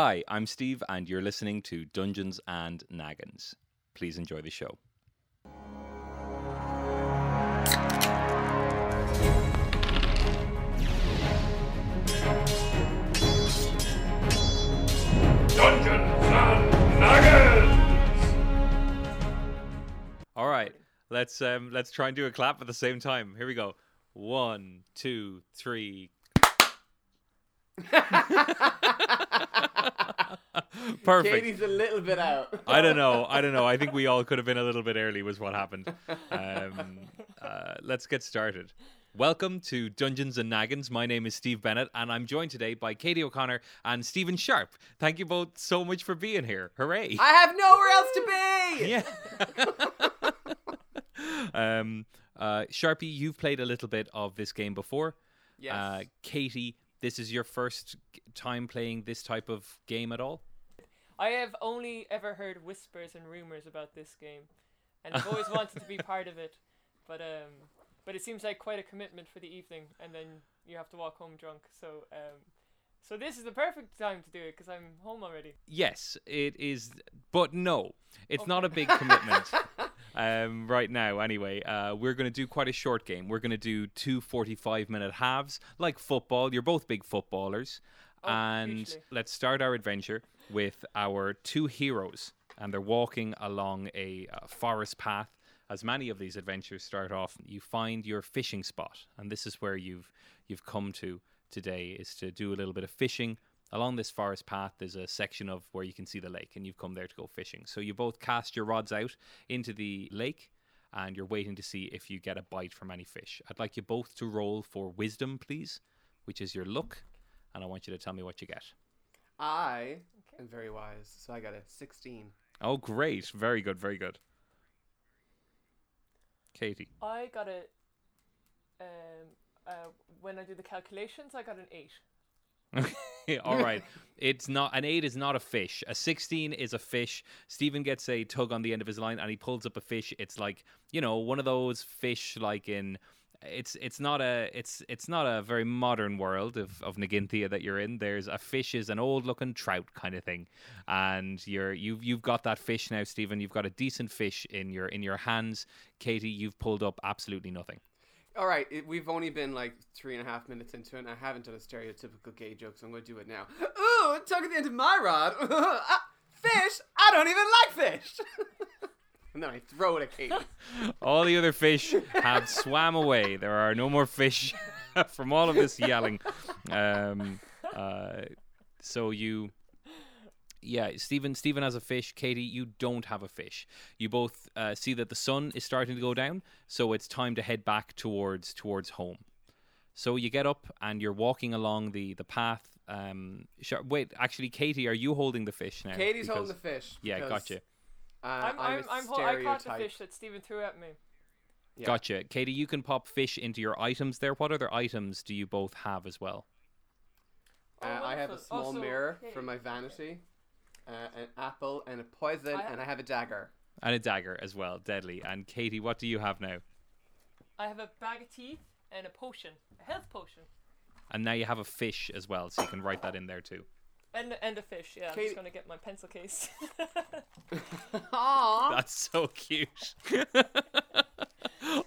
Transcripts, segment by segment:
Hi, I'm Steve, and you're listening to Dungeons and Naggins. Please enjoy the show. Dungeons and Naggins! All right, let's um, let's try and do a clap at the same time. Here we go. One, two, three. Perfect. Katie's a little bit out. I don't know. I don't know. I think we all could have been a little bit early, was what happened. Um, uh, let's get started. Welcome to Dungeons and Naggins. My name is Steve Bennett, and I'm joined today by Katie O'Connor and Stephen Sharp. Thank you both so much for being here. Hooray! I have nowhere else to be. Yeah. um, uh, Sharpie, you've played a little bit of this game before. Yes. Uh, Katie, this is your first time playing this type of game at all? I have only ever heard whispers and rumors about this game, and I've always wanted to be part of it, but um, but it seems like quite a commitment for the evening, and then you have to walk home drunk. So um, so this is the perfect time to do it because I'm home already. Yes, it is, but no, it's Okay. not a big commitment um, right now. Anyway, uh, we're going to do quite a short game. We're going to do two 45 minute halves, like football. You're both big footballers. Oh, and hugely. let's start our adventure with our two heroes. And they're walking along a uh, forest path. As many of these adventures start off, you find your fishing spot, and this is where you've you've come to today is to do a little bit of fishing along this forest path there's a section of where you can see the lake and you've come there to go fishing. So you both cast your rods out into the lake and you're waiting to see if you get a bite from any fish. I'd like you both to roll for wisdom please which is your luck and i want you to tell me what you get. I am very wise, so I got a 16. oh great. Very good very good. Katie. I got a um uh when I do the calculations, I got an eight. All right. It's not an eight is not a fish. A sixteen is a fish. Stephen gets a tug on the end of his line and he pulls up a fish. It's like you know one of those fish like in. It's it's not a it's it's not a very modern world of, of Naginthia that you're in. There's a fish is an old looking trout kind of thing, and you're you've you've got that fish now, Stephen. You've got a decent fish in your in your hands. Katie, you've pulled up absolutely nothing. All right, it, we've only been like three and a half minutes into it, and I haven't done a stereotypical gay joke, so I'm going to do it now. Ooh, tug at the end of my rod. Ah, fish? I don't even like fish. and then I throw it at Katie. All the other fish have swam away. There are no more fish from all of this yelling. Um, uh, so you, yeah, Stephen. Stephen has a fish. Katie, you don't have a fish. You both uh, see that the sun is starting to go down, so it's time to head back towards towards home. So you get up and you're walking along the the path. Um, sure, wait, actually, Katie, are you holding the fish now? Katie's holding the fish. Yeah, gotcha. Uh, I'm I'm, I'm, a I'm ho- I caught the fish that Stephen threw at me. Yeah. Gotcha. Katie, you can pop fish into your items there. What other items do you both have as well? Oh, Uh, I have a small Also, mirror okay. for my vanity, uh, an apple, and a poison, I ha- and I have a dagger. And a dagger as well, deadly. And Katie, what do you have now? I have a bag of tea and a potion, a health potion, And now you have a fish as well, so you can write that in there too. and and a fish. Yeah, I'm just gonna get my pencil case. Aww. That's so cute.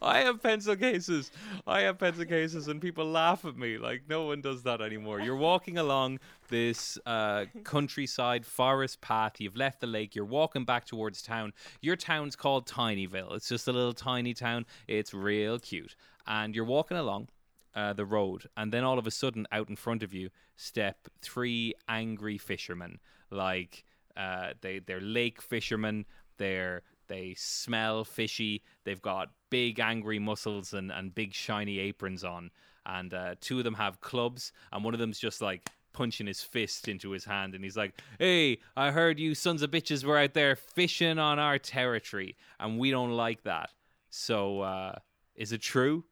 I have pencil cases. I have pencil cases, and people laugh at me like no one does that anymore. You're walking along this uh, countryside forest path. You've left the lake. You're walking back towards town. Your town's called Tinyville. It's just a little tiny town. It's real cute. And you're walking along uh, the road, and then all of a sudden, out in front of you, step three angry fishermen. Like uh, they, they're lake fishermen. They're they smell fishy. They've got big angry muscles and, and big shiny aprons on. And uh, two of them have clubs, and one of them's just like punching his fist into his hand. And he's like, Hey, I heard you sons of bitches were out there fishing on our territory, and we don't like that. So, uh, is it true?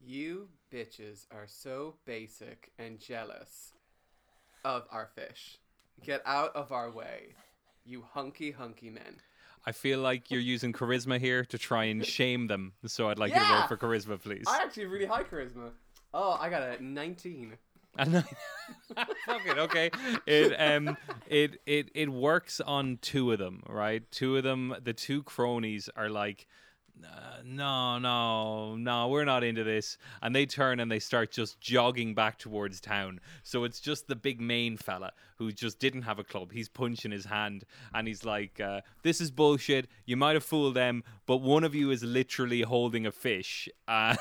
You bitches are so basic and jealous of our fish. Get out of our way, you hunky hunky men. I feel like you're using charisma here to try and shame them. So I'd like you to roll for charisma, please. I actually have really high charisma. Oh, I got a 19. And I, fuck it, okay. It um it it it works on two of them, right? Two of them, the two cronies are like no, no, no, we're not into this. And they turn and they start just jogging back towards town. So it's just the big main fella who just didn't have a club. He's punching his hand and he's like, uh, This is bullshit. You might have fooled them, but one of you is literally holding a fish. And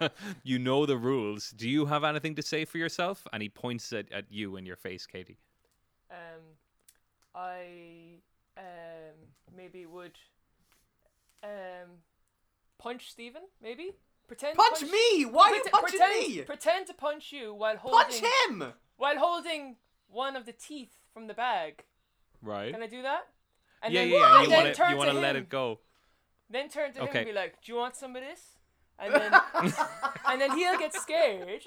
you know the rules. Do you have anything to say for yourself? And he points at, at you in your face, Katie. Um, I um maybe would um punch Stephen. Maybe pretend to Punch me! Why are you punching pretend, me? Pretend to punch you while holding Punch him! while holding one of the teeth from the bag. Right? Can I do that? And yeah, then, yeah, yeah. and You then want to turn you want to to let him. it go. Then turn to him and be like, "Do you want some of this?" And then and then he'll get scared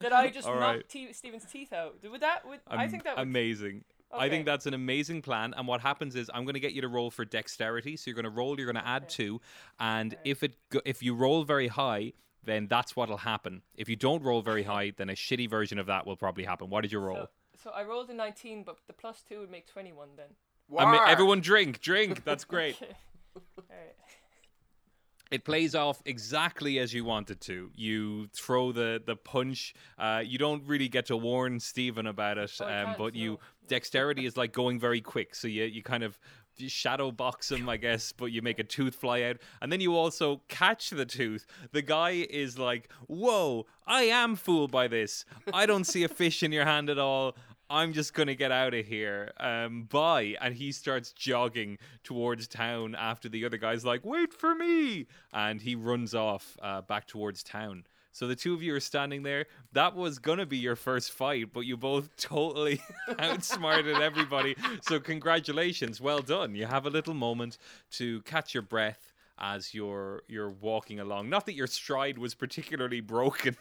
that I just All knocked right. te- Stephen's teeth out. Would that? Would I Am- think that would amazing. I think that's an amazing plan. And what happens is I'm going to get you to roll for dexterity. So you're going to roll. You're going to add two, and if it go- if you roll very high, then that's what'll happen. If you don't roll very high, then a shitty version of that will probably happen. What did you roll? So, so I rolled a 19, but the plus two would make 21 then. I mean, everyone drink, drink. That's great. Okay. Alright. It plays off exactly as you wanted to. You throw the the punch. Uh, you don't really get to warn Stephen about it, Oh, um, but you dexterity is like going very quick. So you you kind of you shadow box him, I guess, but you make a tooth fly out, and then you also catch the tooth. The guy is like, "Whoa, I am fooled by this. I don't see a fish in your hand at all." I'm just gonna get out of here. Um, bye. And he starts jogging towards town after the other guy's like, "Wait for me!" And he runs off uh, back towards town. So the two of you are standing there. That was gonna be your first fight, but you both totally outsmarted everybody. So congratulations, well done. You have a little moment to catch your breath as you're you're walking along. Not that your stride was particularly broken.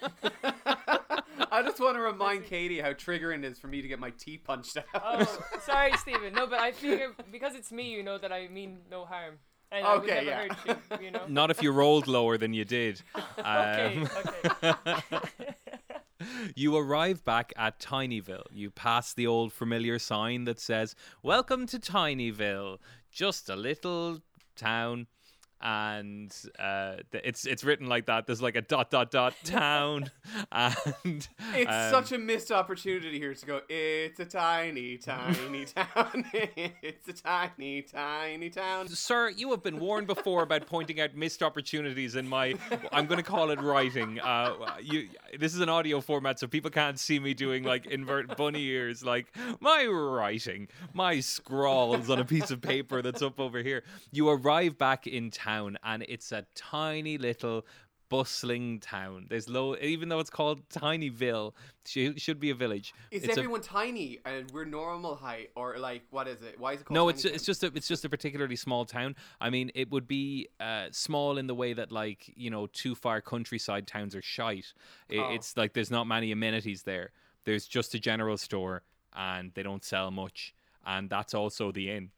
I just want to remind Katie how triggering it is for me to get my teeth punched out. Oh, sorry, Stephen. No, but I figure because it's me, you know that I mean no harm. And I Okay, never yeah. hurt you, you know? Not if you rolled lower than you did. Okay, Um, okay. you arrive back at Tinyville. You pass the old familiar sign that says, Welcome to Tinyville, just a little town. And uh, it's it's written like that. There's like a dot dot dot town, and It's um, such a missed opportunity here to go. It's a tiny, tiny town. it's a tiny, tiny town. Sir, you have been warned before about pointing out missed opportunities in my. I'm going to call it writing. Uh, you, this is an audio format, so people can't see me doing like invert bunny ears. Like my writing, my scrawls on a piece of paper that's up over here. You arrive back in town, and it's a tiny little. Bustling town. There's low, even though it's called Tinyville, should should be a village. Is It's a- everyone tiny and we're normal height, or like what is it? Why is it called? No, it's town? it's just a it's just a particularly small town. I mean, it would be uh, small in the way that like you know too far countryside towns are shite. I- Oh. It's like there's not many amenities there. There's just a general store, and they don't sell much, and that's also the inn.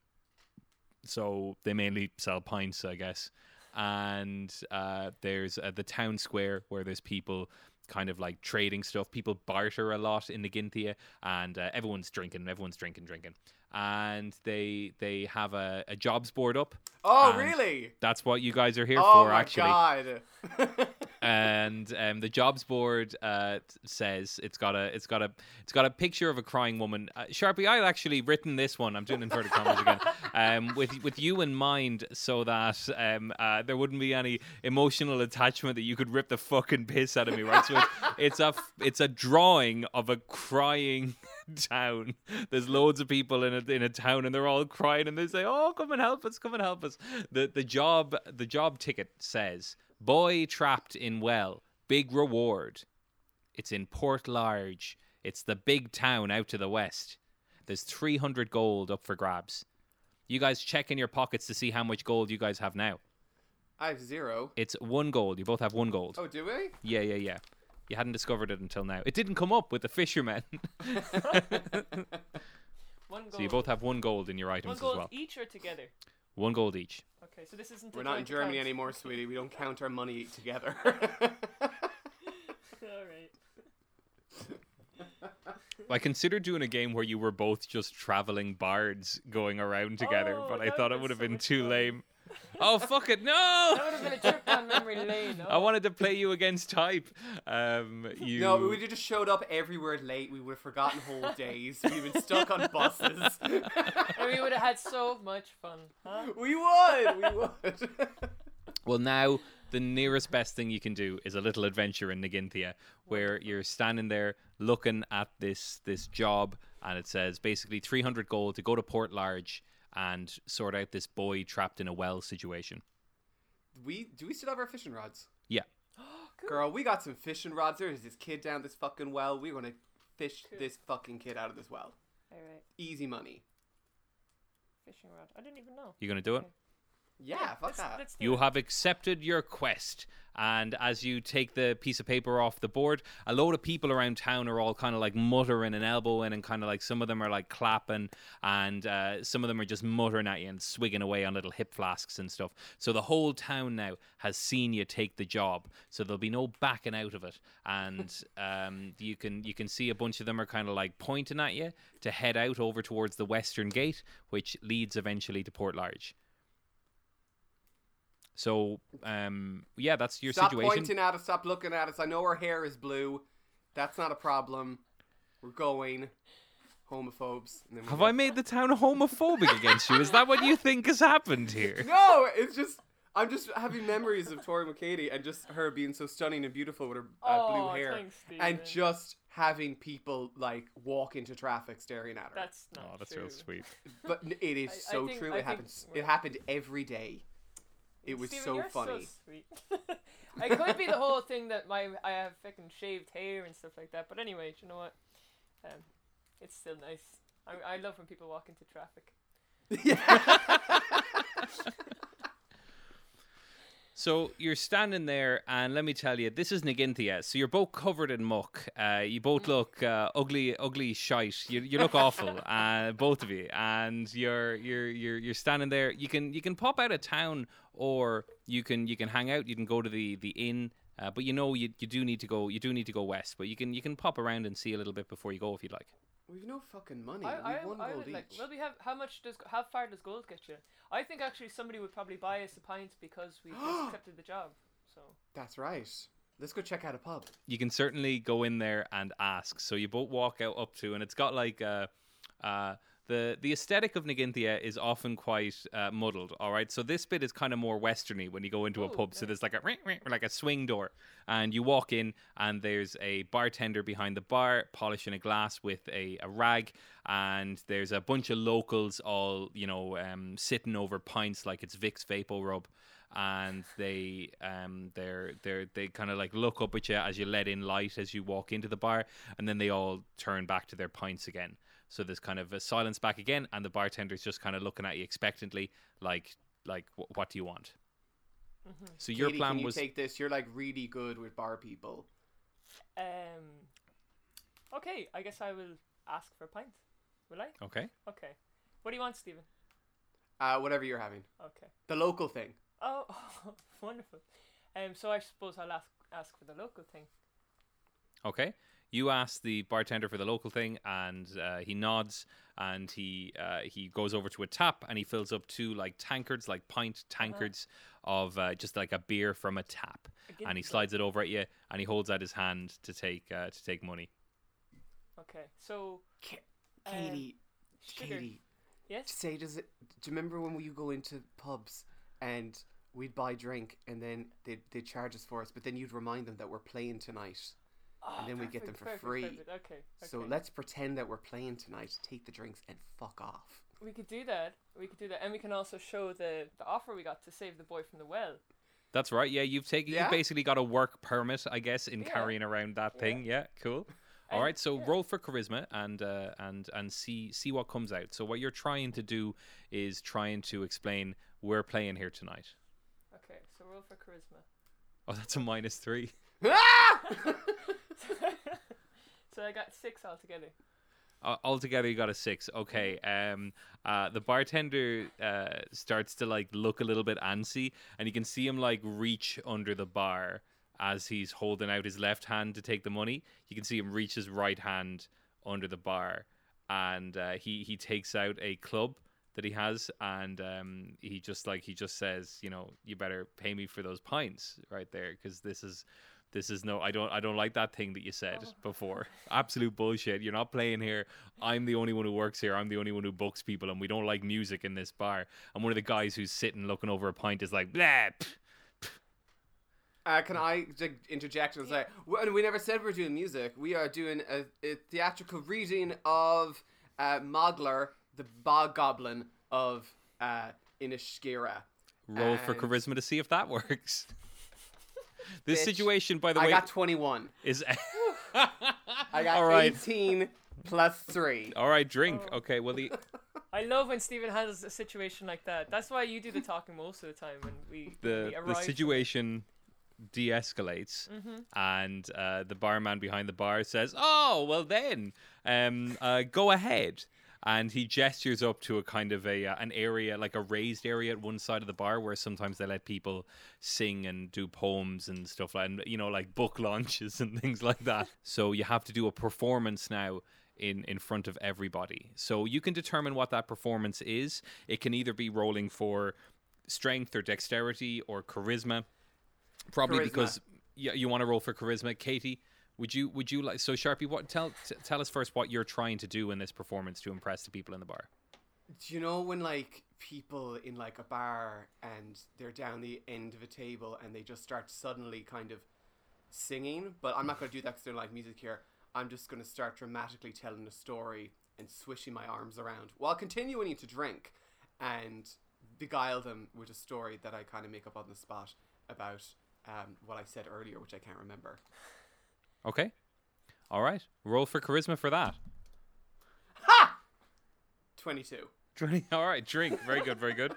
So they mainly sell pints, I guess. And uh, there's uh, the town square where there's people kind of like trading stuff. People barter a lot in Naginthia, and uh, everyone's drinking. Everyone's drinking, drinking. And they they have a, a jobs board up. Oh, really? That's what you guys are here Oh for, my actually god. and um, the jobs board uh, says it's got a it's got a it's got a picture of a crying woman. Uh, Sharpie, I've actually written this one. I'm doing inverted commas again, um, with with you in mind, so that um, uh, there wouldn't be any emotional attachment that you could rip the fucking piss out of me, right? So it's, it's a it's a drawing of a crying town. There's loads of people in a in a town, and they're all crying, and they say, "Oh, come and help us! Come and help us!" The the job the job ticket says, "Boy trapped in well, big reward." It's in Port Large. It's the big town out to the west. There's 300 gold up for grabs. You guys check in your pockets to see how much gold you guys have now. I have zero. It's one gold. You both have one gold. Oh, do we? Yeah, yeah, yeah. You hadn't discovered it until now. It didn't come up with the fishermen. One gold. so you both have one gold in your One items as gold well. each or together? One gold each. Okay, so this isn't. We're not in Germany account. anymore, sweetie. We don't count our money together. All right. I considered doing a game where you were both just traveling bards going around together, Oh, but I thought it would have been been too fun. lame. Oh fuck it, no! That would have been a trip down memory lane. I oh. wanted to play you against type. Um, you. No, we would have just showed up everywhere late. We would have forgotten whole days. We'd have been stuck on buses. And we would have had so much fun. Huh? we would. We would. Well, now the nearest best thing you can do is a little adventure in Naginthia, where you're standing there looking at this this job, and it says basically 300 gold to go to Port Large and sort out this boy trapped in a well situation. we do we still have our fishing rods? Yeah. Girl, we got some fishing rods. There's this kid down this fucking well. We're gonna fish Cool. this fucking kid out of this well. All right, Easy money. fishing rod. I didn't even know. You gonna do it? Yeah, fuck let's, that. Let's You it. have accepted your quest, and as you take the piece of paper off the board, a load of people around town are all kind of like muttering and elbowing, and kind of like some of them are like clapping, and uh, some of them are just muttering at you and swigging away on little hip flasks and stuff. So the whole town now has seen you take the job, so there'll be no backing out of it, and um, you can you can see a bunch of them are kind of like pointing at you to head out over towards the western gate, which leads eventually to Port Large. So, um, yeah, that's your stop situation. pointing at us. Stop looking at us. I know our hair is blue. That's not a problem. We're going. Homophobes. And then Have go- I made the town homophobic against you? Is that what you think has happened here? No, it's just I'm just having memories of Tori McCady and just her being so stunning and beautiful with her uh, blue Oh, hair, thanks, and just having people like walk into traffic staring at her. That's not Oh, that's true. real sweet. but it is I- I so think- true. I it happens. It happened every day. It was Steven, so funny. So it could be the whole thing that my I have fucking shaved hair and stuff like that. But anyway, you know what? Um, it's still nice. I, I love when people walk into traffic. So you're standing there, and let me tell you, this is Naginthia. So you're both covered in muck. Uh, you both look uh, ugly, ugly shite. You, you look awful, uh, both of you. And you're you're you're you're standing there. You can you can pop out of town, or you can you can hang out. You can go to the the inn. Uh, but you know you, you do need to go you do need to go west. But you can you can pop around and see a little bit before you go if you'd like. We've no fucking money. I, I, We've one I gold would like. each. Well, we have. How much does? How far does gold get you? I think actually somebody would probably buy us a pint because we just accepted the job. So That's right. Let's go check out a pub. you can certainly go in there and ask. So you both walk out up to, and it's got like uh, uh, the the aesthetic of Naginthia is often quite uh, muddled. All right, so this bit is kind of more westerny when you go into a Oh, pub. So there's like a ring, ring, like a swing door, and you walk in, and there's a bartender behind the bar polishing a glass with a, a rag, and there's a bunch of locals all you know um, sitting over pints like it's Vicks Vapo Rub and they um they're they're they kind of like look up at you as you let in light as you walk into the bar and then they all turn back to their pints again so there's kind of a silence back again and the bartender's just kind of looking at you expectantly like like "Wh- what do you want so your Katie, plan can you was take this? You're like really good with bar people. um, okay. I guess I will ask for a pint. Will I? okay Okay. What do you want, Stephen? Uh, whatever you're having. Okay. The local thing. Oh, wonderful. Um, so I suppose I'll ask ask for the local thing. okay you ask the bartender for the local thing and uh, he nods and he uh, he goes over to a tap and he fills up two like tankards like pint tankards of uh, just like a beer from a tap Again, and he slides it over at you and he holds out his hand to take uh, to take money Okay. So Ka- Um, Katie, sugar. Katie, yes. say does it? Do you remember when you go into pubs and we'd buy drink and then they'd, they'd charge us for us, but then you'd remind them that we're playing tonight. Oh, and then we get them for perfect, free. perfect. Okay. So let's pretend that we're playing tonight, take the drinks, and fuck off. We could do that. We could do that, and we can also show the the offer we got to save the boy from the well. That's right. Yeah, you've taken. Yeah? You've basically got a work permit, I guess, in Yeah. carrying around that Yeah. thing. Yeah, cool. All right, so yeah. roll for charisma and uh, and and see see what comes out. So what you're trying to do is trying to explain we're playing here tonight. Okay. So roll for charisma. Oh, that's a minus three. I got six altogether. Uh, altogether, you got a six. Okay. Um. Uh. The bartender uh starts to like look a little bit antsy, and you can see him like reach under the bar, as he's holding out his left hand to take the money. You can see him reach his right hand under the bar, and uh, he he takes out a club that he has, and um, he just like he just says, you know, you better pay me for those pints right there, because this is. This is no, I don't, I don't like that thing that you said before. Absolute bullshit. You're not playing here. I'm the only one who works here. I'm the only one who books people, and we don't like music in this bar. And one of the guys who's sitting looking over a pint is like, blah, pff, Uh, can I interject and say, well, we never said we are doing music. We are doing a, a theatrical reading of uh, Mogler, the bog goblin of uh, Inishkira. roll for charisma to see if that works. this Bitch, situation, by the way, I got 21. is. I got All right. 18 plus 3. All right, drink. Okay, well the I love when Stephen handles a situation like that. That's why you do the talking most of the time when we, when the we the situation de-escalates Mm-hmm. and uh, the barman behind the bar says oh well then um, uh, go ahead and he gestures up to a kind of a uh, an area like a raised area at one side of the bar where sometimes they let people sing and do poems and stuff like and you know like book launches and things like that. So you have to do a performance now in in front of everybody. So you can determine what that performance is. It can either be rolling for strength or dexterity or charisma. Probably Charisma. because yeah, you want to roll for charisma. Katie, would you would you like so Sharpie? What tell t- tell us first what you're trying to do in this performance to impress the people in the bar. Do you know when like people in like a bar and they're down the end of a table and they just start suddenly kind of singing? But I'm not going to do that because they're like music here. I'm just going to start dramatically telling a story and swishing my arms around while continuing to drink and beguile them with a story that I kind of make up on the spot about um, what I said earlier, which I can't remember. Okay, all right. Roll for charisma for that. Ha! 22. Twenty. All right, drink. Very good. Very good.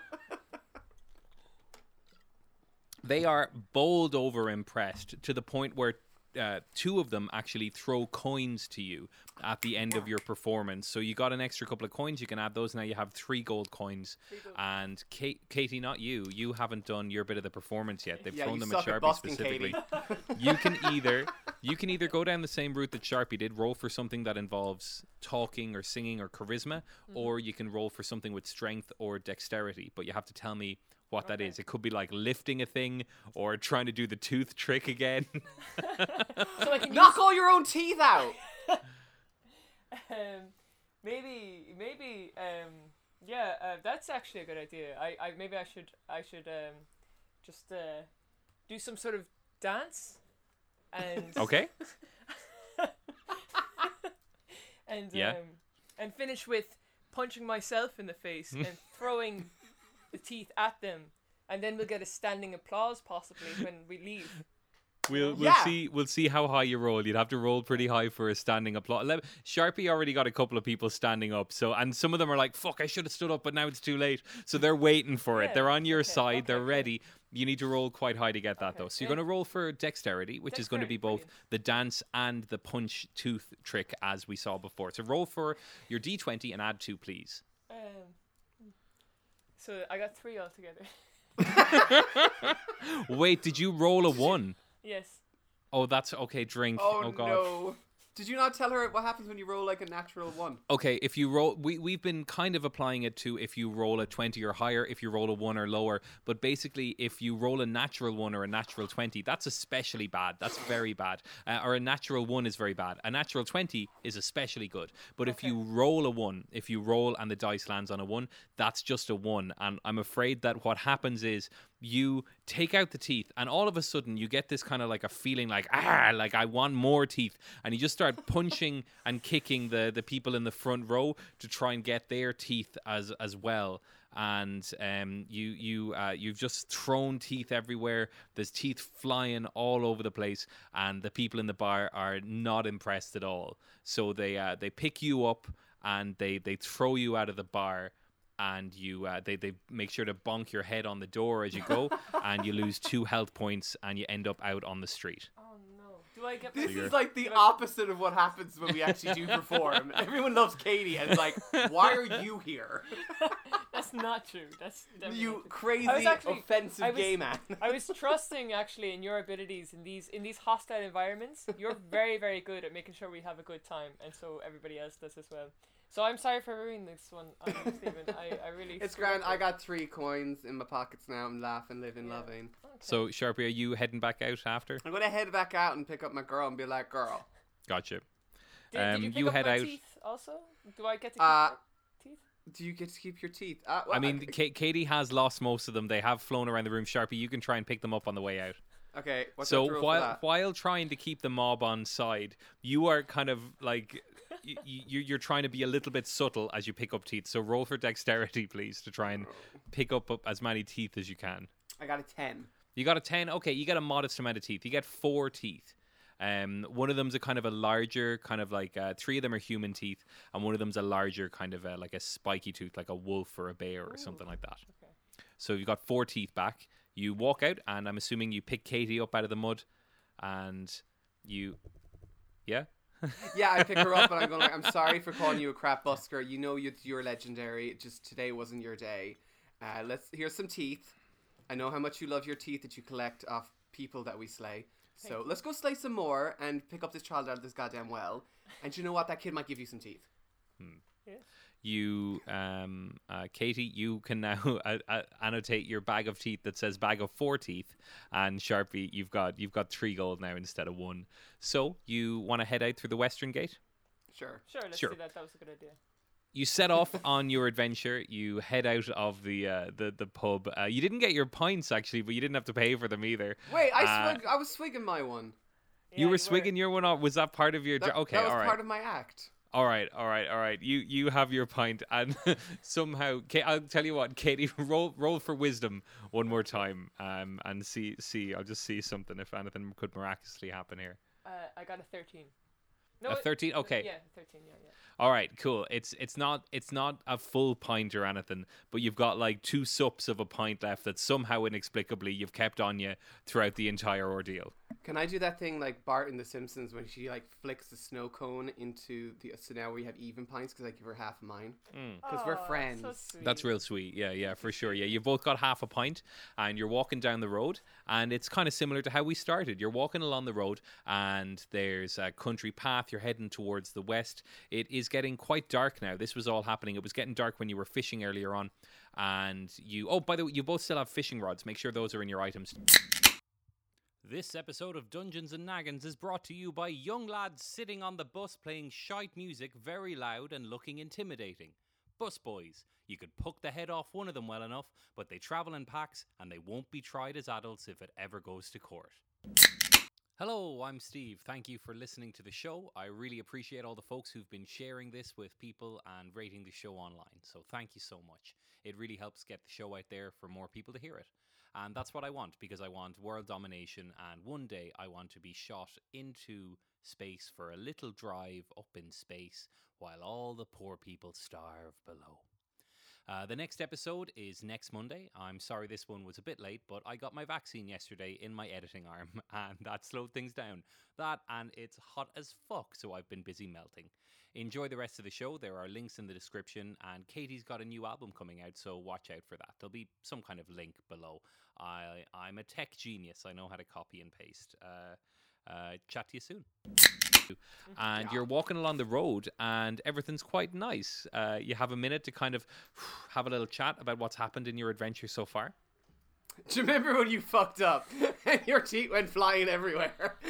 They are bowled over impressed to the point where uh, two of them actually throw coins to you at the end of your performance. So you got an extra couple of coins. You can add those. Now you have three gold coins. gold. And Kate, Katie, not you. You haven't done your bit of the performance yet. They've Yeah, thrown them at suck at Sharpie specifically. You can either you can either go down the same route that Sharpie did, roll for something that involves talking or singing or charisma, or you can roll for something with strength or dexterity. But you have to tell me what that Okay. is. It could be like lifting a thing or trying to do the tooth trick again. So I can Knock all your own teeth out! um, maybe maybe um, yeah, uh, that's actually a good idea. I, I maybe I should I should um, just uh, do some sort of dance and okay. and Yeah. um, and finish with punching myself in the face and throwing the teeth at them, and then we'll get a standing applause possibly when we leave. We'll we'll Yeah. see we'll see how high you roll. You'd have to roll pretty high for a standing applause. Le- Sharpie already got a couple of people standing up, so and some of them are like, "Fuck, I should have stood up, but now it's too late." So they're waiting for it. Yeah, They're on your okay, side. okay, they're ready. You need to roll quite high to get that Okay, though. So you're going to roll for dexterity, which is going to be both brilliant. the dance and the punch tooth trick as we saw before. So roll for your d20 and add two, please. Um, so I got three altogether. Wait, did you roll a one? yes. Oh, that's okay. Drink. Oh, god. no. Did you not tell her what happens when you roll like a natural one? Okay, if you roll, we we've been kind of applying it to if you roll a twenty or higher, if you roll a one or lower. But basically, if you roll a natural one or a natural twenty, that's especially bad. That's very bad. Uh, or a natural one is very bad. A natural twenty is especially good. But if you roll a one, if you roll and the dice lands on a one, that's just a one. And I'm afraid that what happens is you take out the teeth and all of a sudden you get this kind of like a feeling like ah like i want more teeth and you just start punching and kicking the the people in the front row to try and get their teeth as as well and um, you you uh, you've just thrown teeth everywhere. There's teeth flying all over the place, and the people in the bar are not impressed at all. So they uh, they pick you up and they they throw you out of the bar, and you uh, they they make sure to bonk your head on the door as you go, and you lose two health points, and you end up out on the street. Oh no. Do I get? This is like the I- opposite of what happens when we actually do perform. Everyone loves Katie and it's like, why are you here? That's not true. That's you true. crazy, I was actually- offensive I was- gay man. I was trusting actually in your abilities in these in these hostile environments. You're very very good at making sure we have a good time, and so everybody else does as well. So I'm sorry for ruining this one, on you, Stephen. I, I really. It's grand. up I got three coins in my pockets now. I'm laughing, living, Yeah. loving. Okay. So Sharpie, are you heading back out after? I'm gonna head back out and pick up my girl and be like, girl. Gotcha. did, um, did you, pick you up head my out- Teeth also, do I get to keep Uh, teeth? Do you get to keep your teeth? Uh, well, I mean, Ka- Katie has lost most of them. They have flown around the room. Sharpie, you can try and pick them up on the way out. okay. What's so the rule for while that? while trying to keep the mob on side, you are kind of like y- y- you you're trying to be a little bit subtle as you pick up teeth. So roll for dexterity, please, to try and pick up, up as many teeth as you can. I got a ten. You got a ten. Okay, you get a modest amount of teeth. You get four teeth. Um, one of them's a kind of a larger, kind of like uh, three of them are human teeth, and one of them's a larger, kind of uh, like a spiky tooth, like a wolf or a bear or something like that. Okay. So you've got four teeth back. You walk out, and I'm assuming you pick Katie up out of the mud, and you, yeah, Yeah, I pick her up and I'm going like, I'm sorry for calling you a crap busker. You know you, you're legendary. Just today wasn't your day. Uh, let's here's some teeth. I know how much you love your teeth that you collect off people that we slay. So Thank you. let's go slay some more and pick up this child out of this goddamn well. And you know what? That kid might give you some teeth. Yes. You, um, uh, Katie, you can now uh, uh, annotate your bag of teeth that says bag of four teeth, and Sharpie, you've got you've got three gold now instead of one. So you want to head out through the western gate. Sure. Sure, let's Sure. do that. That was a good idea. You set off on your adventure. You head out of the uh, the the pub. Uh, you didn't get your pints actually, but you didn't have to pay for them either. Wait, I Uh, swig, I was swigging my one. Yeah, you were swigging your one off. Was that part of your? That, okay, that was all right. part of my act. All right, all right, all right. You you have your pint, and somehow I'll tell you what, Katie, roll roll for wisdom one more time, um, and see see. I'll just see something if anything could miraculously happen here. Uh, I got a thirteen. No, A 13? Okay. Yeah, thirteen. Yeah, yeah. All right, cool. It's it's not it's not a full pint or anything, but you've got like two sups of a pint left that somehow inexplicably you've kept on you throughout the entire ordeal. Can I do that thing like Bart in The Simpsons when she like flicks the snow cone into the so now we have even pints because I give her half of mine mm. because we're oh, Aw, so friends. sweet. That's real sweet. Yeah, yeah, for sure. Yeah, you've both got half a pint and you're walking down the road and it's kind of similar to how we started. You're walking along the road and there's a country path. You're heading towards the west. It is getting quite dark now. This was all happening. It was getting dark when you were fishing earlier on. And you, oh, by the way, you both still have fishing rods. Make sure those are in your items. This episode of Dungeons and Naggins is brought to you by young lads sitting on the bus playing shite music very loud and looking intimidating. Bus boys. You could puck the head off one of them well enough, but they travel in packs and they won't be tried as adults if it ever goes to court. Hello, I'm Steve. Thank you for listening to the show. I really appreciate all the folks who've been sharing this with people and rating the show online. So thank you so much. It really helps get the show out there for more people to hear it. And that's what I want because I want world domination. And one day I want to be shot into space for a little drive up in space while all the poor people starve below. Uh, the next episode is next Monday. I'm sorry this one was a bit late, but I got my vaccine yesterday in my editing arm, and that slowed things down. That, and it's hot as fuck, so I've been busy melting. Enjoy the rest of the show. There are links in the description, and Katie's got a new album coming out, so watch out for that. There'll be some kind of link below. I, I'm a tech genius. I know how to copy and paste. Uh, uh, chat to you soon and you're walking along the road and everything's quite nice. Uh, you have a minute to kind of have a little chat about what's happened in your adventure so far. Do you remember when you fucked up and your teeth went flying everywhere?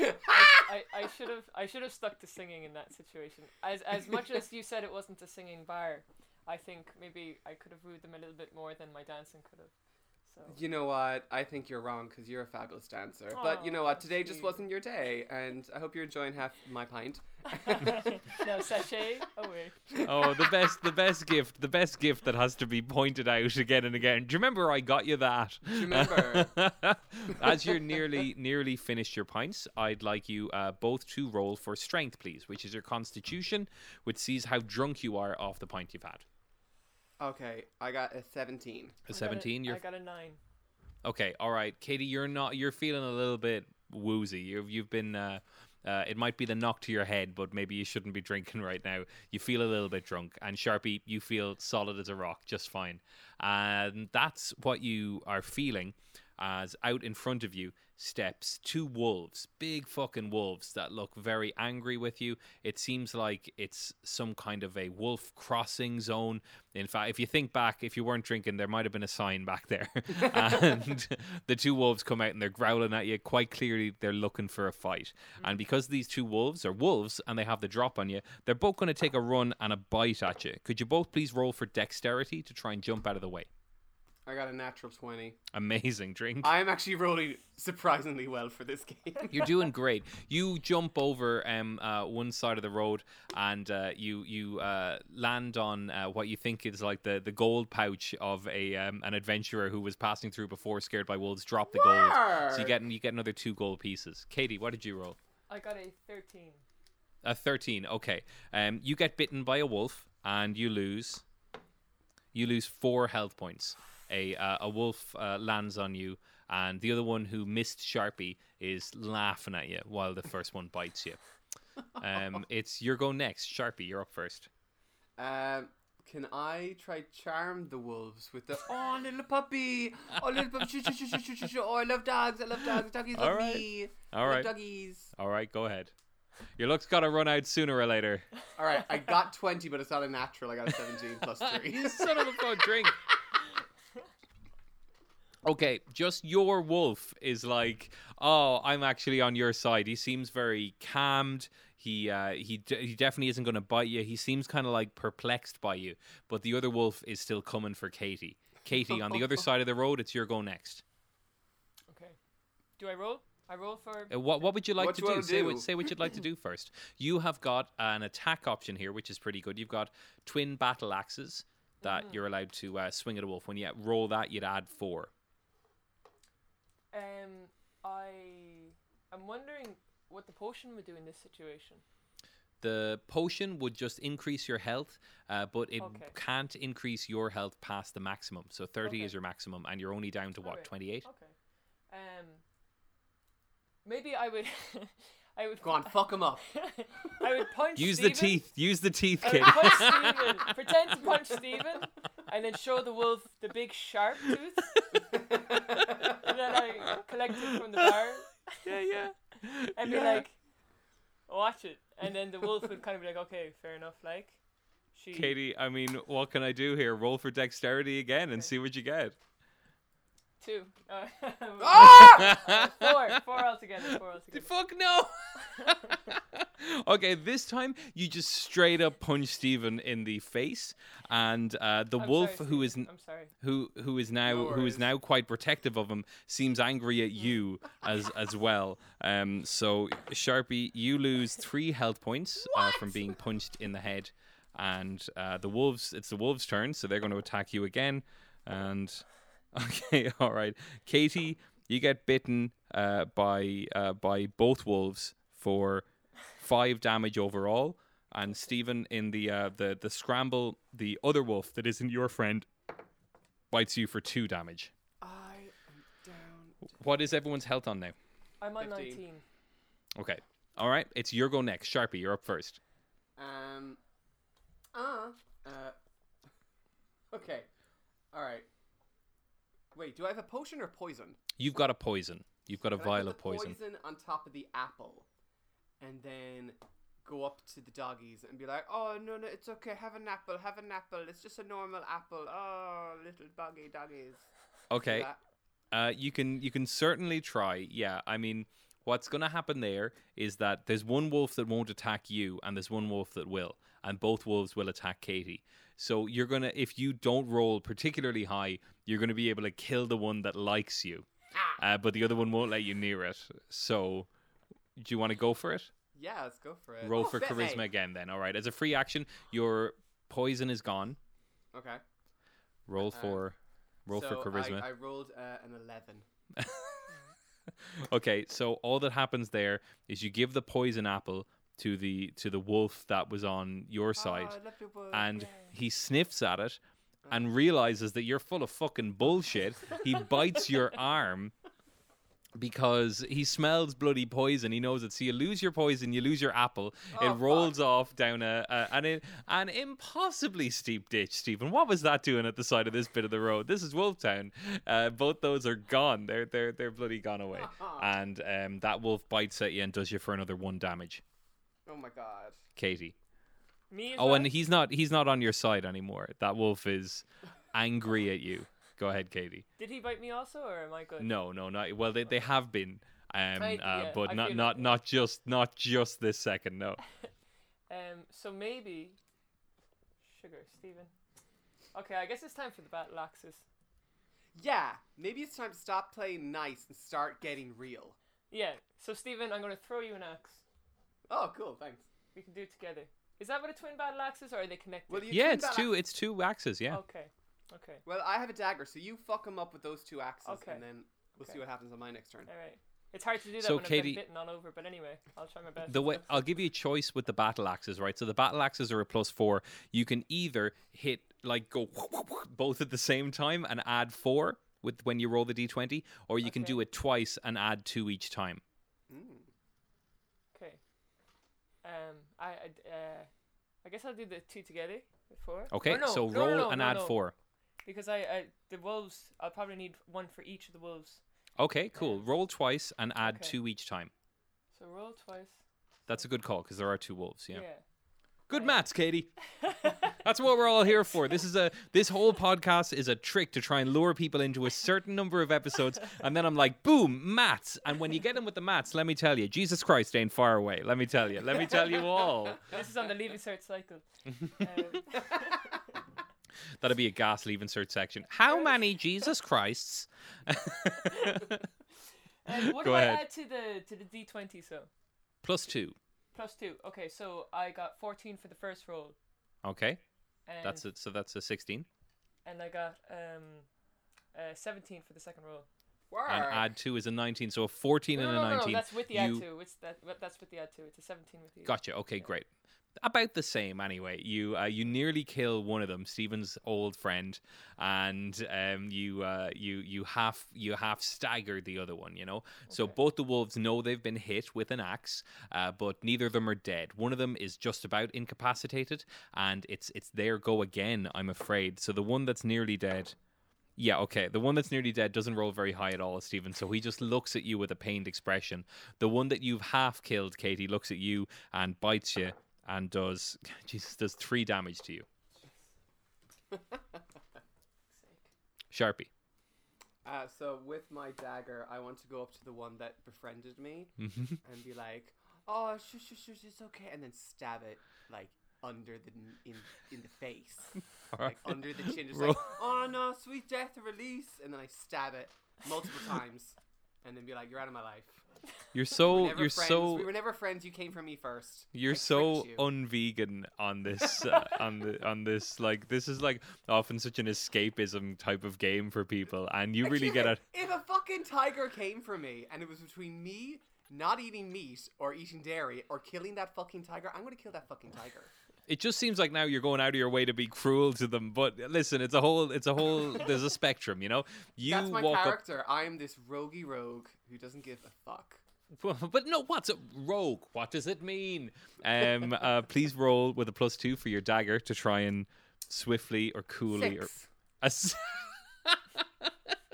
I, I should have I should have stuck to singing in that situation. As as much as you said it wasn't a singing bar, I think maybe I could have wooed them a little bit more than my dancing could have. So you know what? I think you're wrong because you're a fabulous dancer. but you know what? Today just wasn't your day, and I hope you're enjoying half my pint. no sachet away. Oh, the best, the best gift, the best gift that has to be pointed out again and again. Do you remember I got you that? Do you remember? As you're nearly, nearly finished your pints, I'd like you uh, both to roll for strength, please, which is your constitution, which sees how drunk you are off the pint you've had. Okay, I got a 17. A 17, I you're got a nine. Okay, all right, Katie, you're not. You're feeling a little bit woozy. You've you've been uh, Uh, it might be the knock to your head, but maybe you shouldn't be drinking right now. You feel a little bit drunk, and Sharpie, you feel solid as a rock, just fine. And that's what you are feeling as out in front of you steps two wolves, big fucking wolves that look very angry with you. It seems like it's some kind of a wolf crossing zone. In fact, if you think back, if you weren't drinking, there might have been a sign back there. and the two wolves come out and they're growling at you. Quite clearly, they're looking for a fight. And mm. because these two wolves are wolves and they have the drop on you, they're both going to take a run and a bite at you. Could you both please roll for dexterity to try and jump out of the way? I got a natural 20. Amazing drink. I'm actually rolling surprisingly well for this game. You're doing great. You jump over um, uh, one side of the road and uh, you you uh, land on uh, what you think is like the, the gold pouch of a um, an adventurer who was passing through before, scared by wolves. Drop the gold, so you get you get another two gold pieces. Katie, what did you roll? I got a 13. A thirteen. Okay. Um, you get bitten by a wolf and you lose. You lose four health points. A uh, a wolf uh, lands on you, and the other one who missed Sharpie is laughing at you while the first one bites you. Um, it's your go next. Sharpie, you're up first. Um, can I try charm the wolves with the oh little puppy, oh little puppy, shoo, shoo, shoo, shoo, shoo, oh I love dogs, I love dogs, doggies love right. me, All I love right. doggies. All right, go ahead. Your luck's got to run out sooner or later. All right, I got twenty, but it's not a natural. I got a seventeen plus three. you son of a fuck drink. Okay, just your wolf is like, oh, I'm actually on your side. He seems very calmed. He uh, he d- he definitely isn't going to bite you. He seems kind of like perplexed by you. But the other wolf is still coming for Katie. Katie, on the other side of the road, it's your go next. Okay. Do I roll? I roll for. Uh, What what would you like What to you do? wanna Say, what, say what you'd like to do first. You have got an attack option here, which is pretty good. You've got twin battle axes that Mm-hmm. you're allowed to uh, swing at a wolf. When you roll that, you'd add four. Um, I. I'm wondering what the potion would do in this situation. The potion would just increase your health, uh, but it Okay. can't increase your health past the maximum. So 30 Okay. is your maximum, and you're only down to what, 28? Okay. Um. Maybe I would. I would. Go on, fuck him up. I would punch. Use the teeth. Use the teeth, I kid. would punch Steven. Pretend to punch Steven, and then show the wolf the big sharp tooth, and then I collect it from the bar yeah, yeah. and be Yeah. like, "Watch it," and then the wolf would kind of be like, "Okay, fair enough." Like, she. Katie, I mean, what can I do here? Roll for dexterity again and see what you get. Two. Uh, ah! four. Four altogether. Four altogether. Fuck no. okay, this time you just straight up punch Stephen in the face, and uh, the I'm wolf sorry, who is Steven, n- I'm sorry. who who is now No who is now quite protective of him seems angry at you as as well. Um, so Sharpie, you lose three health points uh, from being punched in the head, and uh, the wolves. It's the wolves' turn, so they're going to attack you again. And okay, all right, Katie, you get bitten uh, by uh, by both wolves for five damage overall. And Stephen, in the uh, the the scramble, the other wolf that isn't your friend bites you for two damage. I am down. What is everyone's health on now? I'm on 15. 19. Okay, all right, it's your go next. Sharpie, you're up first. Um. Uh. Uh. Okay. All right. Wait, do I have a potion or poison? You've got a poison. You've got a Can I vial put of the poison. poison on top of the apple, and then go up to the doggies and be like, "Oh no, no, it's okay. Have an apple. Have an apple. It's just a normal apple. Oh, little doggy doggies." Okay, uh, you can you can certainly try. Yeah, I mean, what's going to happen there is that there's one wolf that won't attack you, and there's one wolf that will, and both wolves will attack Katie. So you're gonna, if you don't roll particularly high, you're gonna be able to kill the one that likes you, uh, but the other one won't let you near it. So, do you want to go for it? Yeah, let's go for it. Roll Oh, for fit charisma again, then. All right, as a free action, your poison is gone. Okay. Roll Um, for, roll so for charisma. I, I rolled uh, an eleven. okay, so all that happens there is you give the poison apple to the to the wolf that was on your side, Oh, I love your wolf, and yay. he sniffs at it and realizes that you're full of fucking bullshit. he bites your arm. because he smells bloody poison. He knows it. So you lose your poison, you lose your apple. Oh, it rolls off down a, a an an impossibly steep ditch. Stephen, what was that doing at the side of this bit of the road? This is Wolftown. Uh, both those are gone. They're they're they're bloody gone away. and um, that wolf bites at you and does you for another one damage. Oh my god. Katie. Me Oh, well? and he's not he's not on your side anymore. That wolf is angry at you. Go ahead, Katie. Did he bite me also, or am I good? No, no, not well. They, they have been, um, I- uh, yeah, but I not not like not just not just this second. No. Um, so maybe sugar, Stephen. Okay, I guess it's time for the battle axes. Yeah, maybe it's time to stop playing nice and start getting real. Yeah. So Stephen, I'm gonna throw you an axe. Oh, cool, thanks. We can do it together. Is that what a twin battle axe is, or are they connected? Well, you Yeah, twin it's battle two. axe- It's two axes. Yeah. Okay. Okay. Well, I have a dagger, so you fuck him up with those two axes, Okay. and then we'll see what happens on my next turn. All right. It's hard to do that So, when I've Katie- been bitten all over, but anyway, I'll try my best. The way I'll give you a choice with the battle axes, right? So the battle axes are a plus four. You can either hit like go both at the same time and add four with when you roll the d20, or you can Okay. do it twice and add two each time. Mm. Okay. Um, I, I, uh, I guess I'll do the two together. The four. Okay, no, so no, roll no, and add four. Because I, I, the wolves, I'll probably need one for each of the wolves. Okay, cool. Roll twice and add Okay. two each time. So roll twice. That's a good call because there are two wolves. Yeah. Yeah. Good maths, Katie. That's what we're all here for. This is a this whole podcast is a trick to try and lure people into a certain number of episodes, and then I'm like, boom, maths. And when you get in with the maths, let me tell you, Jesus Christ ain't far away. Let me tell you. Let me tell you all. This is on the leaving cert cycle. Um, That'll be a gas Leaving Cert section. How many Jesus Christs? um, what Go do ahead. I add to the to the D twenty? So Plus two. Plus two. Okay, so I got fourteen for the first roll. Okay, And, that's it. So that's a sixteen. And I got um, uh, seventeen for the second roll. Work. And add two is a nineteen. So a fourteen No, and no, a no, no, nineteen. that's with the you- add two. It's that. That's with the add two. It's a seventeen with the. Gotcha. Okay, great. About the same, anyway. You uh, you nearly kill one of them, Stephen's old friend, and um, you uh, you you half you half stagger the other one. You know, so both the wolves know they've been hit with an axe, uh, but neither of them are dead. One of them is just about incapacitated, and it's it's their go again. I'm afraid. So the one that's nearly dead. Yeah, okay. The one that's nearly dead doesn't roll very high at all, Stephen. So he just looks at you with a pained expression. The one that you've half killed, Katie, looks at you and bites you and does Jesus does three damage to you. Sharpie. Uh, so with my dagger, I want to go up to the one that befriended me Mm-hmm. and be like, "Oh, shush, shush, shush, it's okay," and then stab it like under the in in the face, like under the chin, just like, "Oh no, sweet death release," and then I stab it multiple times, and then be like, "You're out of my life." You're so never you're friends. so we were never friends. You came from me first. you're I so you. unvegan on this uh, on the on this like this is like often such an escapism type of game for people and you really get it. If a fucking tiger came for me and it was between me not eating meat or eating dairy or killing that fucking tiger, I'm gonna kill that fucking tiger. It just seems like now you're going out of your way to be cruel to them but listen it's a whole it's a whole there's a spectrum you know you That's my walk up. I am this roguey rogue who doesn't give a fuck. But no, what's a rogue? What does it mean? Um, uh, please roll with a plus two for your dagger to try and swiftly or coolly or Six. a s-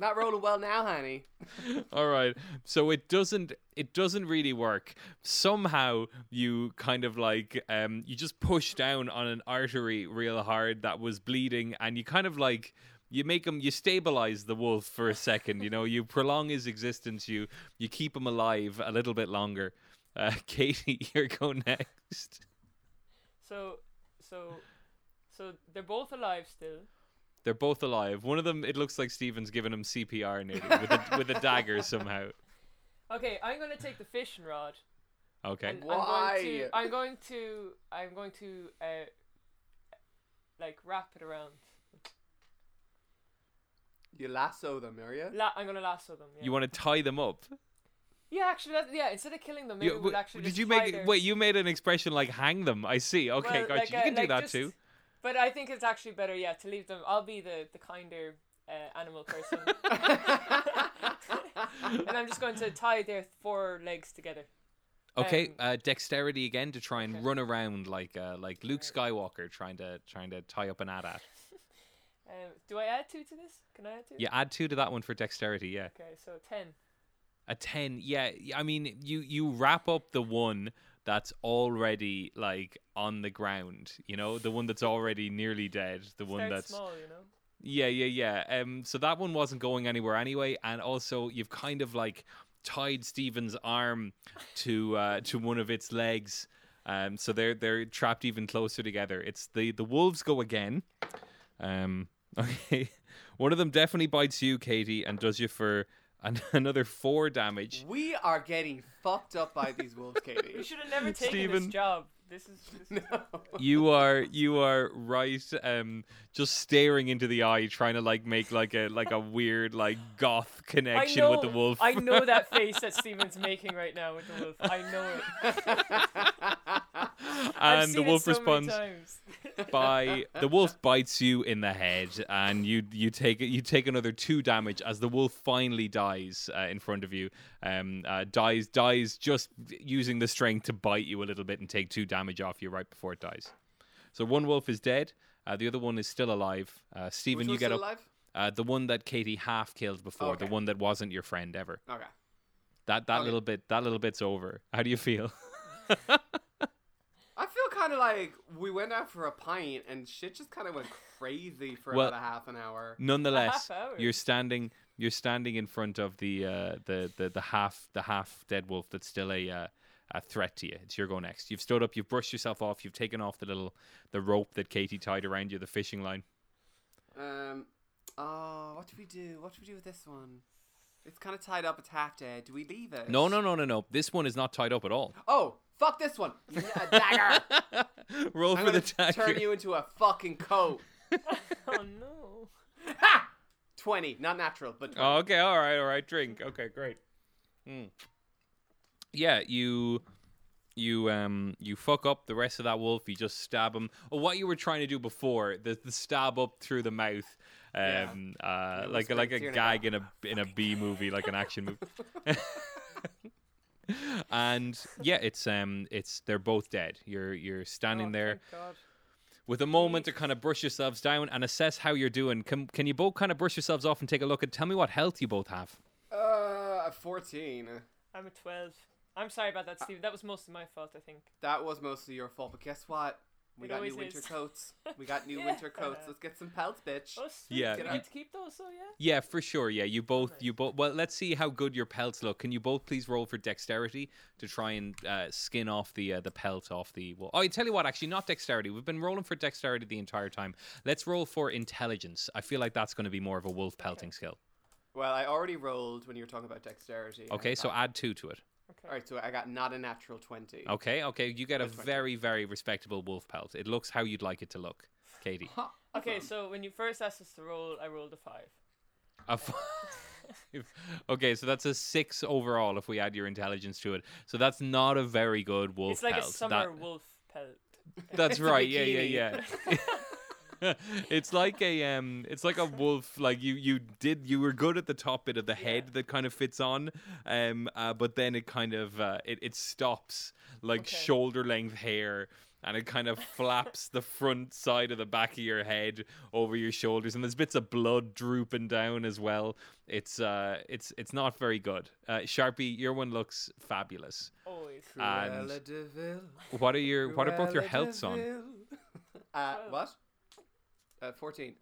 Not rolling well now, honey. all right. So it doesn't it doesn't really work. Somehow you kind of like um you just push down on an artery real hard that was bleeding, and you kind of like. You make him, you stabilize the wolf for a second. You know, you prolong his existence. You you keep him alive a little bit longer. Uh, Katie, you're going next. So, so, so they're both alive still. They're both alive. One of them, it looks like Steven's giving him CPR nearly with a, with a dagger somehow. Okay, I'm gonna take the fishing rod. Okay. And Why? I'm going to. I'm going to. I'm going to. Uh, like wrap it around. You lasso them, are you? La- I'm gonna lasso them. Yeah. You want to tie them up? Yeah, actually, that, yeah. Instead of killing them, maybe You- we'll w- actually. did just you tie make their- wait? You made an expression like hang them. I see. Okay, Well, gotcha. like, you uh, can do that just- too. But I think it's actually better, yeah, to leave them. I'll be the the kinder uh, animal person, and I'm just going to tie their four legs together. Okay, Um, uh, dexterity again to try and okay. run around like uh, like Luke Skywalker trying to trying to tie up an AT-AT. Um, do I add two to this? Can I add two? Yeah, add two to that one for dexterity. Yeah, Okay, so ten. a ten. Yeah, I mean you you wrap up the one that's already like on the ground. You know, the one that's already nearly dead. The one Start that's small, you know. Yeah, yeah, yeah. Um, so that one wasn't going anywhere anyway, and also you've kind of like tied Steven's arm to uh, to one of its legs, um, so they're they're trapped even closer together. It's the the wolves go again. Um, okay, one of them definitely bites you, Katie, and does you for an- another four damage. we are getting fucked up by these wolves, You Katie. should have never taken Steven. this job. This is. This is no. You are you are right. Um, just staring into the eye, trying to like make like a like a weird like goth connection know, with the wolf. I know that face that Steven's making right now with the wolf. I know it. And the wolf so responds by the wolf bites you in the head and you you take you take another two damage as the wolf finally dies uh, in front of you um uh, dies dies just using the strength to bite you a little bit and take two damage off you right before it dies so one wolf is dead uh, the other one is still alive uh, Stephen you get still up alive? uh, the one that Katie half killed before the one that wasn't your friend ever Okay. that that Okay. little bit that little bit's over how do you feel I feel kind of like we went out for a pint and shit just kind of went crazy for Well- about a half an hour. nonetheless hour. you're standing you're standing in front of the uh the the, the half the half dead wolf that's still a uh, a threat to you it's your go next you've stood up you've brushed yourself off you've taken off the little the rope that katie tied around you the fishing line Um. Oh, what do we do? What do we do with this one? It's kind of tied up. It's half dead. Do we leave it? no no no no no this one is not tied up at all Oh, fuck this one. Yeah, dagger. roll I'm for the dagger turn you into a fucking coat. Oh no. Ha! Twenty, not natural, but 20. Oh, okay, all right, all right. Drink. Okay, great. Mm. Yeah, you you um you fuck up the rest of that wolf. You just stab him. Or what you were trying to do before, the the stab up through the mouth, Yeah. um, uh, it like like a gag in a in a B movie, like an action movie. and yeah, it's um it's they're both dead. You're you're standing Oh, there. With a moment to kind of brush yourselves down and assess how you're doing. Can can you both kind of brush yourselves off and take a look and tell me what health you both have? Uh, fourteen. I'm a 12. I'm sorry about that, Steven. That was mostly my fault, I think. That was mostly your fault, but guess what? We It got new winter is. coats. We got new winter coats. Let's get some pelts, bitch. Oh, sweet. Yeah, Do we you- get to keep those, so yeah? Yeah, for sure. Yeah, you both, you both. Well, let's see how good your pelts look. Can you both please roll for dexterity to try and uh, skin off the uh, the pelt off the wall? Oh, I tell you what, actually, not dexterity. We've been rolling for dexterity the entire time. Let's roll for intelligence. I feel like that's going to be more of a wolf pelting skill. Well, I already rolled when you were talking about dexterity. Okay, so add two to it. Okay. all right, so I got not a natural twenty. Okay, okay, you get a That's fine. very, very respectable wolf pelt. It looks how you'd like it to look, Katie. Ha, Okay, so when you first asked us to roll, I rolled a 5. A five. okay, so that's a six overall if we add your intelligence to it. So that's not a very good wolf pelt. it's like pelt. a summer That- wolf pelt. That's right. Yeah, yeah, yeah. it's like a um it's like a wolf like you you did you were good at the top bit of the head Yeah. that kind of fits on um uh, but then it kind of uh, it, it stops like Okay. shoulder length hair and it kind of flaps the front side of the back of your head over your shoulders and there's bits of blood drooping down as well it's uh it's it's not very good uh sharpie your one looks fabulous Always. and- Cruella de Vil, what are your what are both your Cruella healths de on Vil. Uh, what? Uh, fourteen.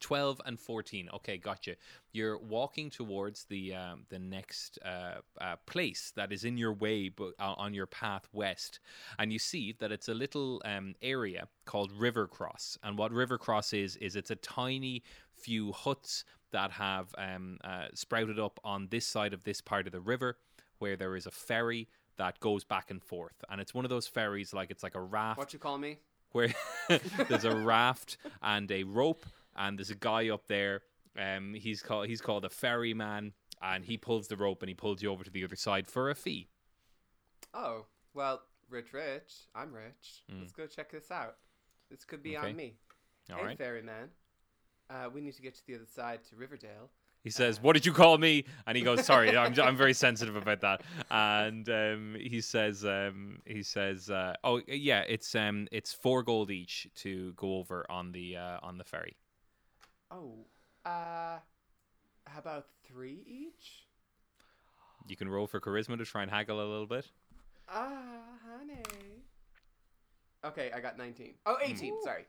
12 and 14 okay gotcha you're walking towards the um, the next uh, uh, place that is in your way but uh, on your path west and you see that it's a little um, area called river cross and what river cross is is it's a tiny few huts that have um, uh, sprouted up on this side of this part of the river where there is a ferry that goes back and forth and it's one of those ferries like it's like a raft What you call me? Where there's a raft and a rope and there's a guy up there um he's called he's called a ferryman and he pulls the rope and he pulls you over to the other side for a fee Oh, well, rich, rich. I'm rich. Let's go check this out. This could be. Okay. on me. All hey, right ferryman. Uh, we need to get to the other side to Riverdale. He says, "What did you call me?" And he goes, "Sorry, I'm, I'm very sensitive about that." And um, he says, um, "He says, uh, oh yeah, it's um, it's four gold each to go over on the uh, on the ferry." Oh, uh, how about three each? You can roll for charisma to try and haggle a little bit. Ah, honey. Okay, I got 19. Oh, 18, sorry.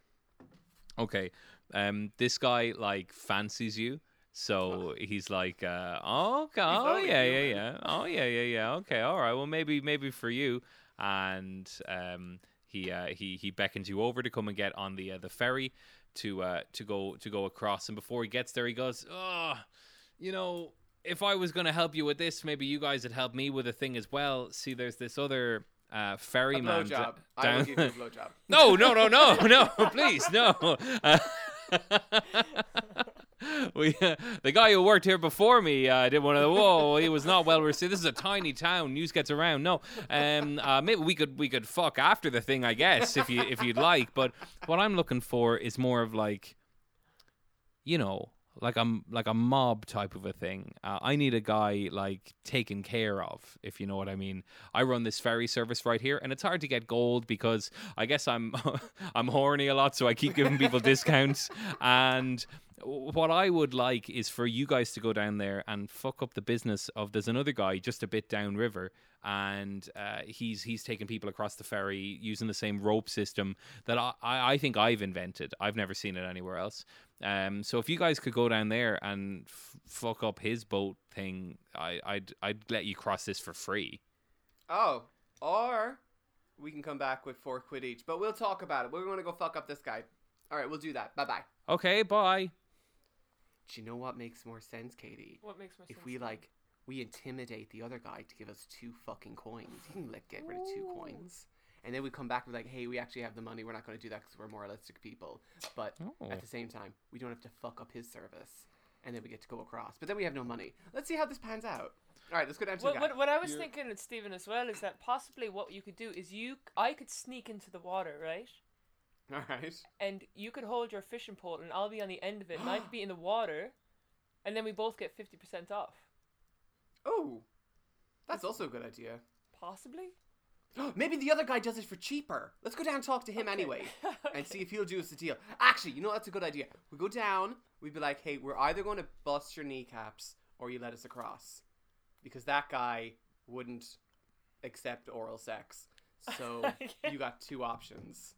Okay, um, this guy like fancies you. So he's like, uh, oh, okay, oh yeah, yeah, yeah, oh yeah, yeah, yeah, okay, all right. Well, maybe, maybe for you. And um, he uh, he he beckons you over to come and get on the uh, the ferry to uh, to go to go across. And before he gets there, he goes, oh, you know, if I was going to help you with this, maybe you guys would help me with a thing as well. See, there's this other uh, ferryman. d-. I will give you a blowjob. no, no, no, no, no, please, no. Uh, we, uh, the guy who worked here before me uh, did one of the. Whoa, he was not well received. This is a tiny town. News gets around. No, um, uh, maybe we could we could fuck after the thing, I guess, if you if you'd like. But what I'm looking for is more of like, you know, like a like a mob type of a thing. Uh, I need a guy like taken care of, if you know what I mean. I run this ferry service right here, and it's hard to get gold because I guess I'm I'm horny a lot, so I keep giving people discounts. And what I would like is for you guys to go down there and fuck up the business of. There's another guy just a bit downriver, and uh, he's he's taking people across the ferry using the same rope system that I, I I think I've invented. I've never seen it anywhere else. Um, so if you guys could go down there and f- fuck up his boat thing, I, I'd I'd let you cross this for free. Oh, or we can come back with four quid each. But we'll talk about it. We're going to go fuck up this guy. All right, we'll do that. Bye bye. Okay, bye. Do you know what makes more sense, Katie? What makes more sense? If we like, we intimidate the other guy to give us two fucking coins. He can like get rid of two coins, and then we come back with like, hey, we actually have the money. We're not going to do that because we're moralistic people. But Oh. at the same time, we don't have to fuck up his service, and then we get to go across. But then we have no money. Let's see how this pans out. All right, let's go down to What, the guy. what, what I was You're- thinking, Stephen, as well, is that possibly what you could do is you, I could sneak into the water, right? All right. And you could hold your fishing pole, and I'll be on the end of it, and I'd be in the water, and then we both get fifty percent off. Oh, that's also a good idea. Possibly. Maybe the other guy does it for cheaper. Let's go down and talk to him anyway and see if he'll do us a deal. Actually, you know that's a good idea. We go down, we'd be like, hey, we're either going to bust your kneecaps or you let us across. Because that guy wouldn't accept oral sex. So you got two options.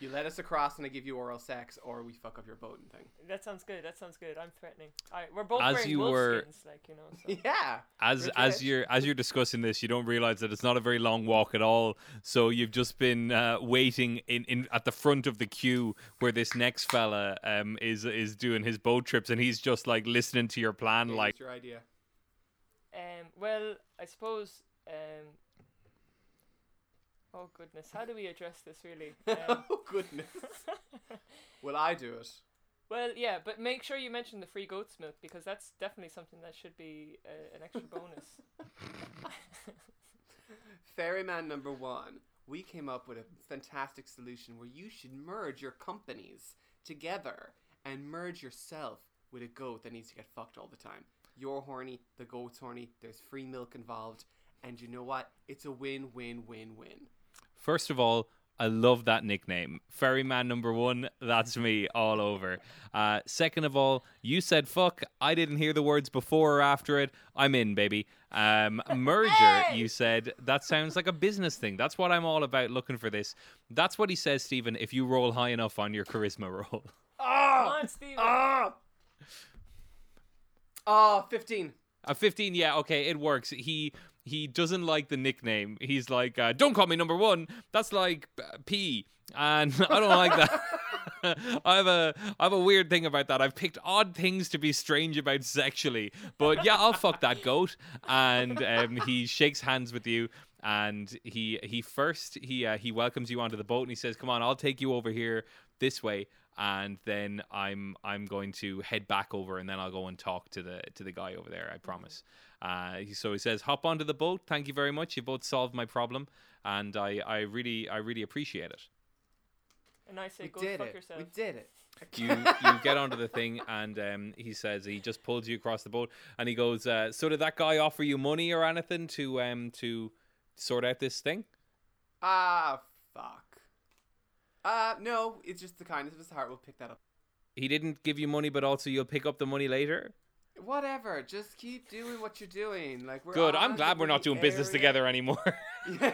You let us across and I give you oral sex, or we fuck up your boat and thing. That sounds good. That sounds good. I'm threatening. All right, we're both As wearing you were- skins, like you know. So. Yeah. As Rich as Rich. you're as you're discussing this, you don't realize that it's not a very long walk at all. So you've just been uh, waiting in, in at the front of the queue where this next fella um is is doing his boat trips, and he's just like listening to your plan, Yeah, like what's your idea? Um. Well, I suppose. Um. Oh goodness, how do we address this really? Um, oh goodness. Will I do it? well, yeah, but make sure you mention the free goat's milk because that's definitely something that should be uh, an extra bonus. Ferryman number one, we came up with a fantastic solution where you should merge your companies together and merge yourself with a goat that needs to get fucked all the time. You're horny, the goat's horny, there's free milk involved, and you know what? It's a win win win win. First of all, I love that nickname. Ferryman number one, that's me all over. Uh, second of all, you said fuck. I didn't hear the words before or after it. I'm in, baby. Um, merger, you said. That sounds like a business thing. That's what I'm all about looking for this. That's what he says, Stephen, if you roll high enough on your charisma roll. Come on, Steven. Ah! Ah, 15. A 15, yeah, okay, it works. He he doesn't like the nickname. He's like, uh, don't call me number one. That's like uh, P, and I don't like that. I have a I have a weird thing about that. I've picked odd things to be strange about sexually, but yeah, I'll fuck that goat. And um, he shakes hands with you, and he he first he uh, he welcomes you onto the boat, and he says, "Come on, I'll take you over here this way." and then I'm I'm going to head back over, and then I'll go and talk to the to the guy over there. I promise. Uh, so he says, "Hop onto the boat. Thank you very much. You both solved my problem, and I I really I really appreciate it." And I say, We go did fuck it. yourself. We did it. you you get onto the thing and um, he says he just pulls you across the boat and he goes uh, so did that guy offer you money or anything to um to sort out this thing Ah, fuck. Uh, no, it's just the kindness of his heart. We'll pick that up. he didn't give you money but also you'll pick up the money later Whatever. Just keep doing what you're doing. Like we're good i'm glad we're not doing business together anymore.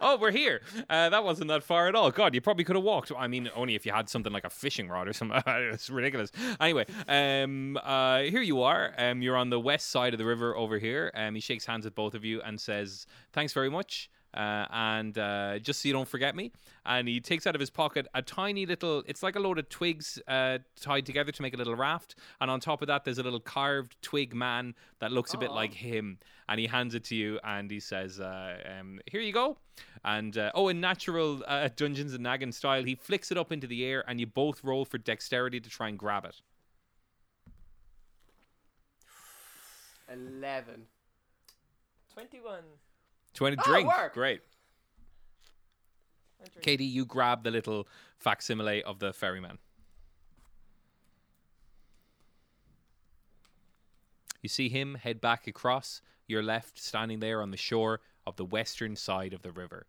Oh we're here. Uh, that wasn't that far at all. God you probably could have walked. I mean only if you had something like a fishing rod or something. It's ridiculous. Anyway um uh here you are. Um you're on the west side of the river over here. Um he shakes hands with both of you and says thanks very much uh, and uh, just so you don't forget me. And he takes out of his pocket a tiny little, it's like a load of twigs uh, tied together to make a little raft. And on top of that, there's a little carved twig man that looks a bit like him. And he hands it to you and he says, uh, um, Here you go. And uh, oh, in natural uh, Dungeons and Naggin style, he flicks it up into the air and you both roll for dexterity to try and grab it. Eleven. 21. 20 Oh, drink. Great. Katie, you grab the little facsimile of the ferryman. You see him head back across your left, standing there on the shore of the western side of the river.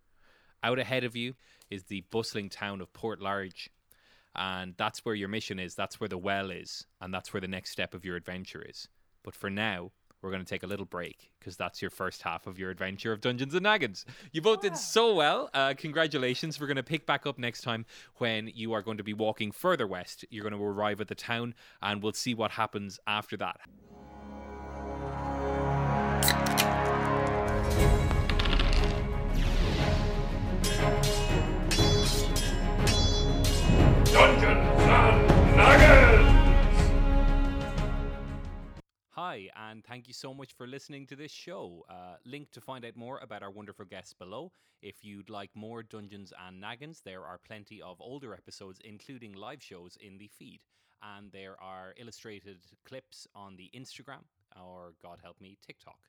Out ahead of you is the bustling town of Port Large. And that's where your mission is, that's where the well is, and that's where the next step of your adventure is. But for now, we're going to take a little break because that's your first half of your adventure of Dungeons and Naggins. You both did so well. Uh, congratulations. We're going to pick back up next time when you are going to be walking further west. You're going to arrive at the town, and we'll see what happens after that. Hi, and thank you so much for listening to this show. Uh, link to find out more about our wonderful guests below. If you'd like more Dungeons and Naggins, there are plenty of older episodes, including live shows, in the feed. And there are illustrated clips on the Instagram or, God help me, TikTok.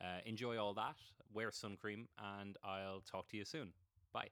Uh, enjoy all that, wear sun cream, and I'll talk to you soon. Bye.